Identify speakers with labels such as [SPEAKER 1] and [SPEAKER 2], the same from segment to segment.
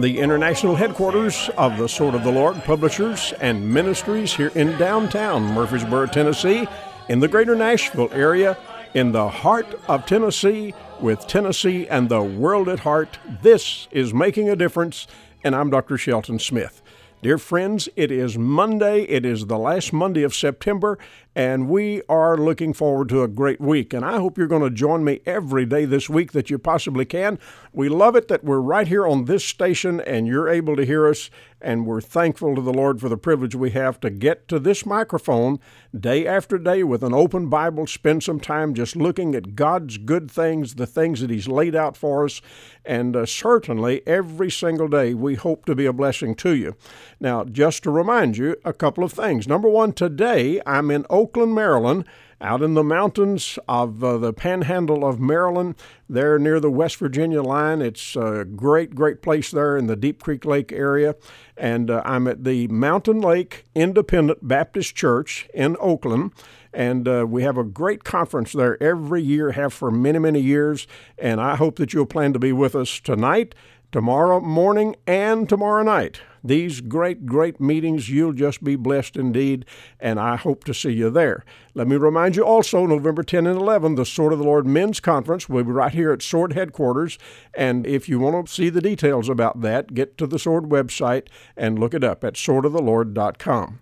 [SPEAKER 1] The international headquarters of the Sword of the Lord Publishers and Ministries here in downtown Murfreesboro, Tennessee, in the greater Nashville area, in the heart of Tennessee, with Tennessee and the world at heart, this is Making a Difference, and I'm Dr. Shelton Smith. Dear friends, it is Monday. It is the last Monday of September, and we are looking forward to a great week. And I hope you're going to join me every day this week that you possibly can. We love it that we're right here on this station and you're able to hear us, and we're thankful to the Lord for the privilege we have to get to this microphone day after day with an open Bible, spend some time just looking at God's good things, the things that He's laid out for us, and uh, certainly every single day we hope to be a blessing to you. Now, just to remind you a couple of things. Number one, today I'm in Oak Oakland, Maryland, out in the mountains of uh, the panhandle of Maryland, there near the West Virginia line. It's a great, great place there in the Deep Creek Lake area. And uh, I'm at the Mountain Lake Independent Baptist Church in Oakland. And uh, we have a great conference there every year, have for many, many years. And I hope that you'll plan to be with us tonight, tomorrow morning, and tomorrow night these great, great meetings. You'll just be blessed indeed, and I hope to see you there. Let me remind you also, November 10 and 11, the Sword of the Lord Men's Conference will be right here at Sword headquarters. And if you want to see the details about that, get to the Sword website and look it up at swordoftheLord.com.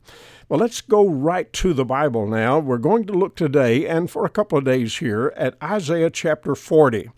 [SPEAKER 1] Well, let's go right to the Bible now. We're going to look today and for a couple of days here at Isaiah chapter 40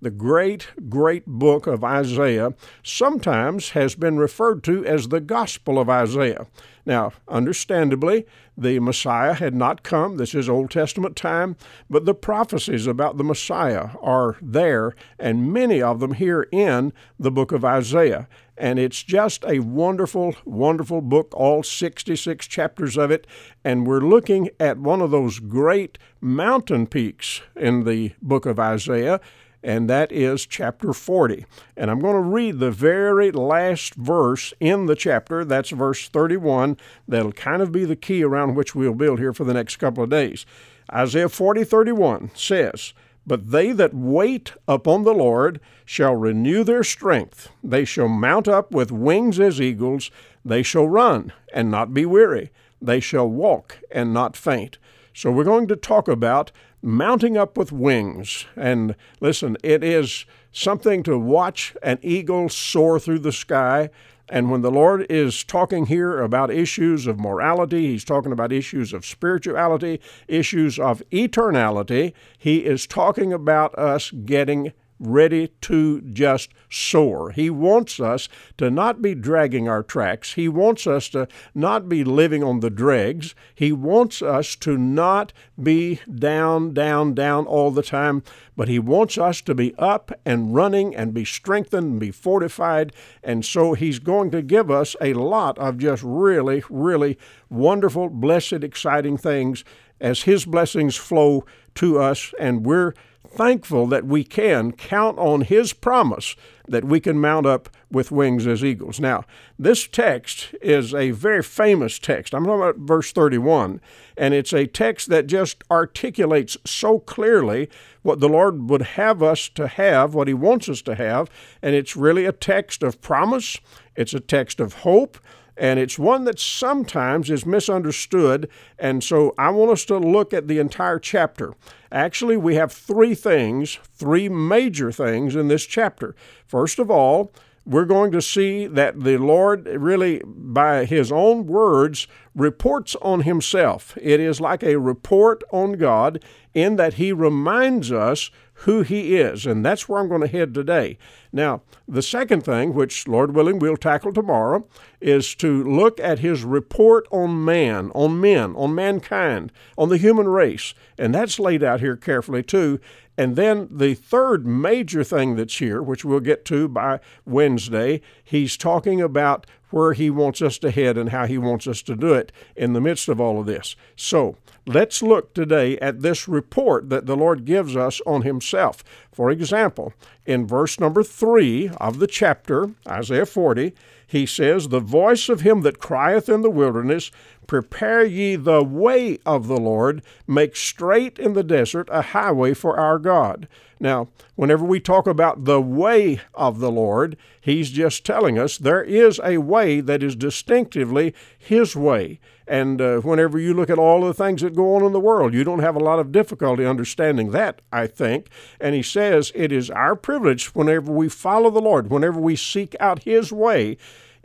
[SPEAKER 1] the great, great book of Isaiah, sometimes has been referred to as the Gospel of Isaiah. Now, understandably, the Messiah had not come. This is Old Testament time, but the prophecies about the Messiah are there, and many of them here in the book of Isaiah. And it's just a wonderful, wonderful book, all 66 chapters of it. And we're looking at one of those great mountain peaks in the book of Isaiah and that is chapter 40. And I'm going to read the very last verse in the chapter. That's verse 31. That'll kind of be the key around which we'll build here for the next couple of days. Isaiah 40 31 says, But they that wait upon the Lord shall renew their strength. They shall mount up with wings as eagles. They shall run and not be weary. They shall walk and not faint. So we're going to talk about mounting up with wings. And listen, it is something to watch an eagle soar through the sky. And when the Lord is talking here about issues of morality, He's talking about issues of spirituality, issues of eternality, He is talking about us getting ready to just soar. He wants us to not be dragging our tracks. He wants us to not be living on the dregs. He wants us to not be down, down, down all the time, but He wants us to be up and running and be strengthened and be fortified. And so He's going to give us a lot of just really, really wonderful, blessed, exciting things as His blessings flow to us, and we're thankful that we can count on His promise that we can mount up with wings as eagles. Now, this text is a very famous text. I'm talking about verse 31, and it's a text that just articulates so clearly what the Lord would have us to have, what He wants us to have, and it's really a text of promise, it's a text of hope, and it's one that sometimes is misunderstood. And so I want us to look at the entire chapter. Actually, we have three things, three major things in this chapter. First of all, we're going to see that the Lord really, by His own words, reports on Himself. It is like a report on God in that He reminds us who He is. And that's where I'm going to head today. Now, the second thing, which Lord willing we'll tackle tomorrow, is to look at His report on man, on men, on mankind, on the human race. And that's laid out here carefully too. And then the third major thing that's here, which we'll get to by Wednesday, he's talking about where he wants us to head and how he wants us to do it in the midst of all of this. So let's look today at this report that the Lord gives us on himself. For example, in verse number 3 of the chapter, Isaiah 40, he says, The voice of him that crieth in the wilderness, Prepare ye the way of the Lord, make straight in the desert a highway for our God. Now, whenever we talk about the way of the Lord, he's just telling us there is a way that is distinctively his way. And uh, whenever you look at all the things that go on in the world, you don't have a lot of difficulty understanding that, I think. And he says it is our privilege whenever we follow the Lord, whenever we seek out his way,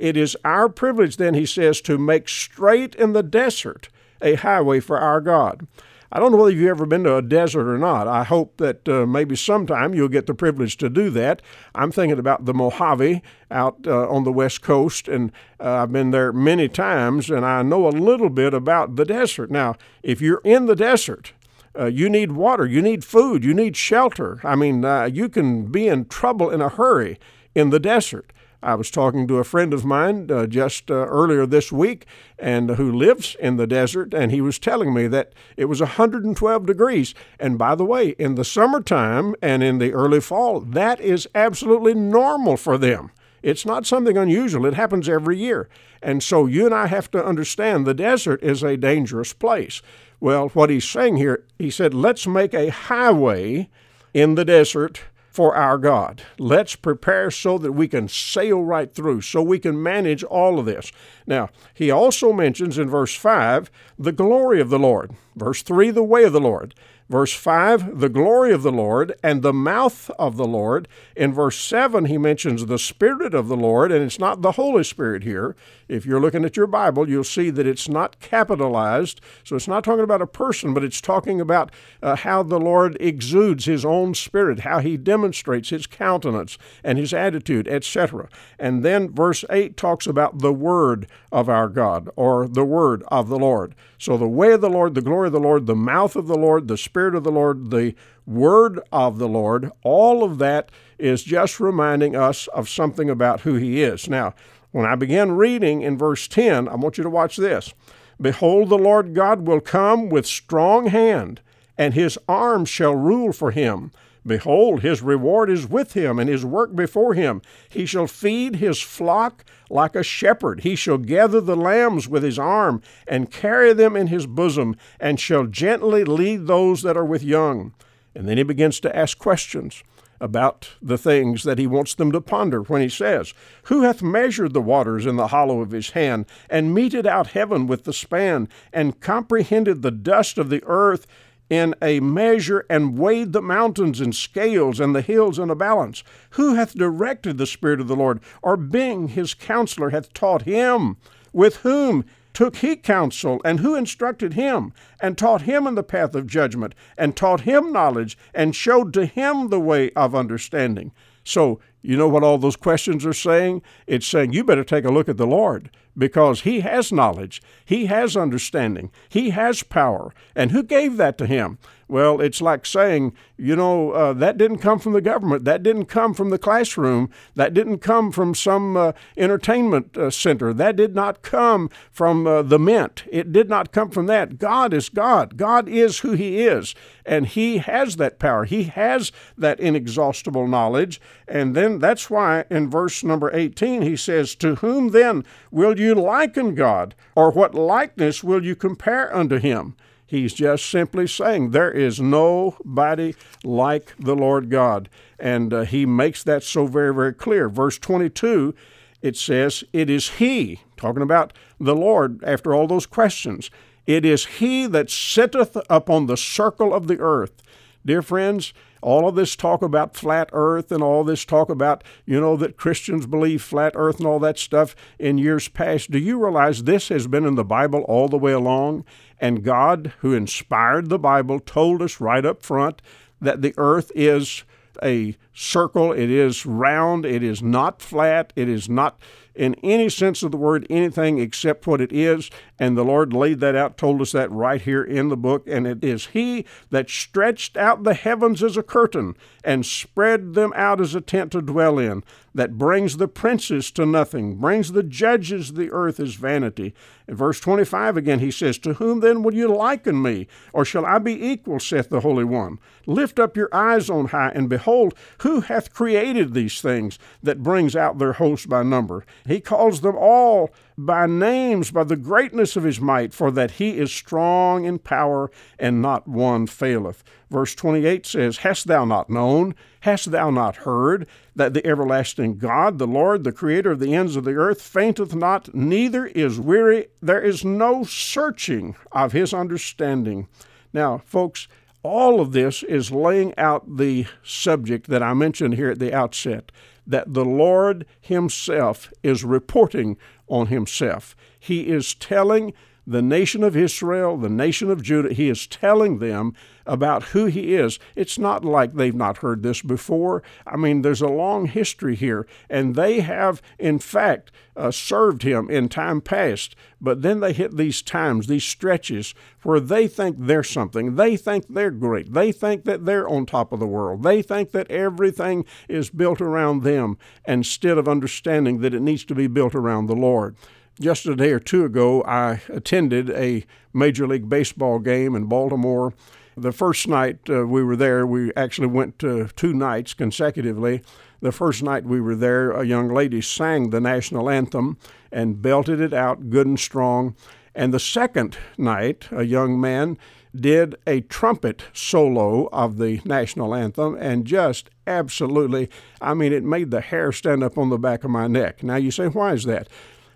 [SPEAKER 1] it is our privilege, then, he says, to make straight in the desert a highway for our God. I don't know whether you've ever been to a desert or not. I hope that uh, maybe sometime you'll get the privilege to do that. I'm thinking about the Mojave out uh, on the west coast, and uh, I've been there many times, and I know a little bit about the desert. Now, if you're in the desert, uh, you need water, you need food, you need shelter. I mean, uh, you can be in trouble in a hurry in the desert. I was talking to a friend of mine uh, just uh, earlier this week, and uh, who lives in the desert, and he was telling me that it was 112 degrees. And by the way, in the summertime and in the early fall, that is absolutely normal for them. It's not something unusual. It happens every year. And so you and I have to understand the desert is a dangerous place. Well, what he's saying here, he said, let's make a highway in the desert for our God. Let's prepare so that we can sail right through, so we can manage all of this. Now, he also mentions in verse 5 the glory of the Lord. Verse 3, the way of the Lord. Verse 5, the glory of the Lord and the mouth of the Lord. In verse 7, he mentions the Spirit of the Lord, and it's not the Holy Spirit here. If you're looking at your Bible, you'll see that it's not capitalized. So it's not talking about a person, but it's talking about uh, how the Lord exudes his own Spirit, how he demonstrates his countenance and his attitude, etc. And then verse 8 talks about the Word of our God, or the Word of the Lord. So the way of the Lord, the glory of the Lord, the mouth of the Lord, the Spirit of the Lord, the word of the Lord, all of that is just reminding us of something about who He is. Now, when I begin reading in verse 10, I want you to watch this. Behold, the Lord God will come with strong hand, and His arm shall rule for Him. Behold, his reward is with him, and his work before him. He shall feed his flock like a shepherd. He shall gather the lambs with his arm, and carry them in his bosom, and shall gently lead those that are with young. And then he begins to ask questions about the things that he wants them to ponder when he says, Who hath measured the waters in the hollow of his hand, and meted out heaven with the span, and comprehended the dust of the earth? In a measure and weighed the mountains in scales and the hills in a balance? Who hath directed the Spirit of the Lord, or being his counselor hath taught him? With whom took he counsel, and who instructed him, and taught him in the path of judgment, and taught him knowledge, and showed to him the way of understanding? So, you know what all those questions are saying? It's saying you better take a look at the Lord because he has knowledge, he has understanding, he has power. And who gave that to him? Well, it's like saying, you know, uh, that didn't come from the government, that didn't come from the classroom, that didn't come from some uh, entertainment uh, center, that did not come from uh, the mint. It did not come from that. God is God. God is who He is, and He has that power. He has that inexhaustible knowledge. And then that's why in verse number 18 he says, To whom then will you liken God, or what likeness will you compare unto Him? He's just simply saying there is nobody like the Lord God. And uh, he makes that so very, very clear. Verse 22, it says, It is He, talking about the Lord after all those questions, it is He that sitteth upon the circle of the earth. Dear friends, all of this talk about flat earth and all this talk about, you know, that Christians believe flat earth and all that stuff in years past, do you realize this has been in the Bible all the way along? And God, who inspired the Bible, told us right up front that the earth is a circle, it is round, it is not flat, it is not in any sense of the word anything except what it is. And the Lord laid that out, told us that right here in the book. And it is He that stretched out the heavens as a curtain and spread them out as a tent to dwell in, that brings the princes to nothing, brings the judges of the earth as vanity. In verse 25 again, he says, To whom then will you liken me? Or shall I be equal, saith the Holy One? Lift up your eyes on high, and behold, who hath created these things that brings out their host by number? He calls them all by names, by the greatness of his might, for that he is strong in power, and not one faileth. Verse 28 says, Hast thou not known? Hast thou not heard that the everlasting God, the Lord, the Creator of the ends of the earth, fainteth not, neither is weary? There is no searching of his understanding. Now, folks, all of this is laying out the subject that I mentioned here at the outset that the Lord Himself is reporting on Himself. He is telling the nation of Israel, the nation of Judah, He is telling them about who he is. It's not like they've not heard this before. I mean, there's a long history here, and they have, in fact, uh, served him in time past. But then they hit these times, these stretches, where they think they're something. They think they're great. They think that they're on top of the world. They think that everything is built around them instead of understanding that it needs to be built around the Lord. Just a day or two ago, I attended a Major League Baseball game in Baltimore the first night uh, we were there, we actually went to two nights consecutively. The first night we were there, a young lady sang the national anthem and belted it out good and strong. And the second night, a young man did a trumpet solo of the national anthem and just absolutely, I mean, it made the hair stand up on the back of my neck. Now you say, why is that?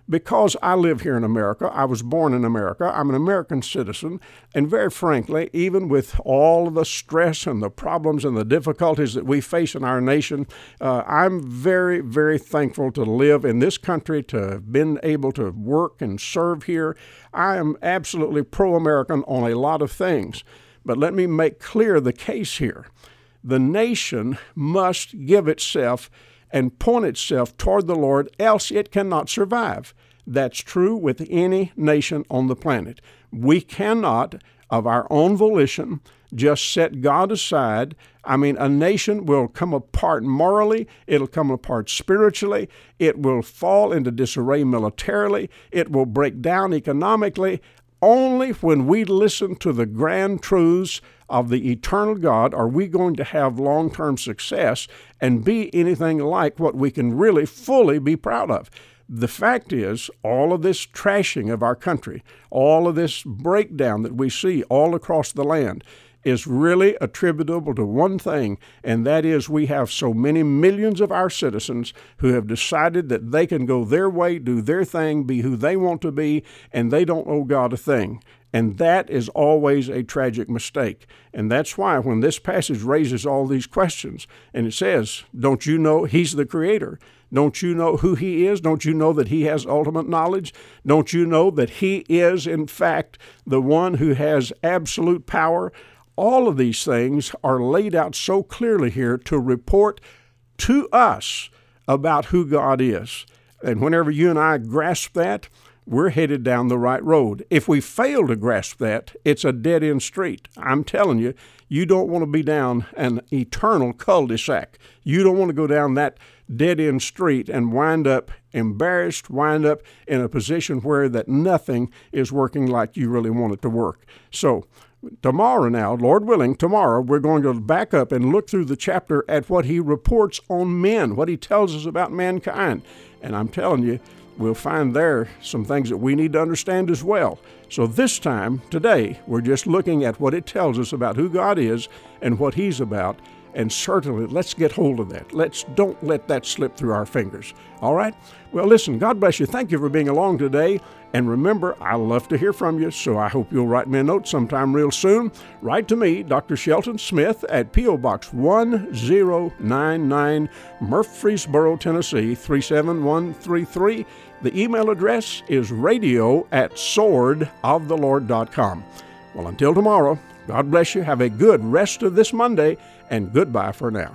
[SPEAKER 1] Because I live here in America, I was born in America, I'm an American citizen, and very frankly, even with all the stress and the problems and the difficulties that we face in our nation, uh, I'm very, very thankful to live in this country, to have been able to work and serve here. I am absolutely pro American on a lot of things. But let me make clear the case here. The nation must give itself and point itself toward the Lord, else it cannot survive. That's true with any nation on the planet. We cannot, of our own volition, just set God aside. I mean, a nation will come apart morally, it'll come apart spiritually, it will fall into disarray militarily, it will break down economically. Only when we listen to the grand truths of the eternal God are we going to have long term success and be anything like what we can really fully be proud of. The fact is, all of this trashing of our country, all of this breakdown that we see all across the land, is really attributable to one thing, and that is we have so many millions of our citizens who have decided that they can go their way, do their thing, be who they want to be, and they don't owe God a thing. And that is always a tragic mistake. And that's why when this passage raises all these questions, and it says, Don't you know He's the Creator? Don't you know who He is? Don't you know that He has ultimate knowledge? Don't you know that He is, in fact, the one who has absolute power? All of these things are laid out so clearly here to report to us about who God is. And whenever you and I grasp that, we're headed down the right road. If we fail to grasp that, it's a dead end street. I'm telling you, you don't want to be down an eternal cul de sac. You don't want to go down that dead end street and wind up embarrassed, wind up in a position where that nothing is working like you really want it to work. So, tomorrow now, Lord willing, tomorrow we're going to back up and look through the chapter at what he reports on men, what he tells us about mankind. And I'm telling you, we'll find there some things that we need to understand as well. So, this time, today, we're just looking at what it tells us about who God is and what He's about. And certainly, let's get hold of that. Let's don't let that slip through our fingers. All right? Well, listen, God bless you. Thank you for being along today. And remember, I love to hear from you, so I hope you'll write me a note sometime real soon. Write to me, Dr. Shelton Smith, at P.O. Box 1099, Murfreesboro, Tennessee 37133. The email address is radio at swordoftheLord.com. Well, until tomorrow, God bless you. Have a good rest of this Monday, and goodbye for now.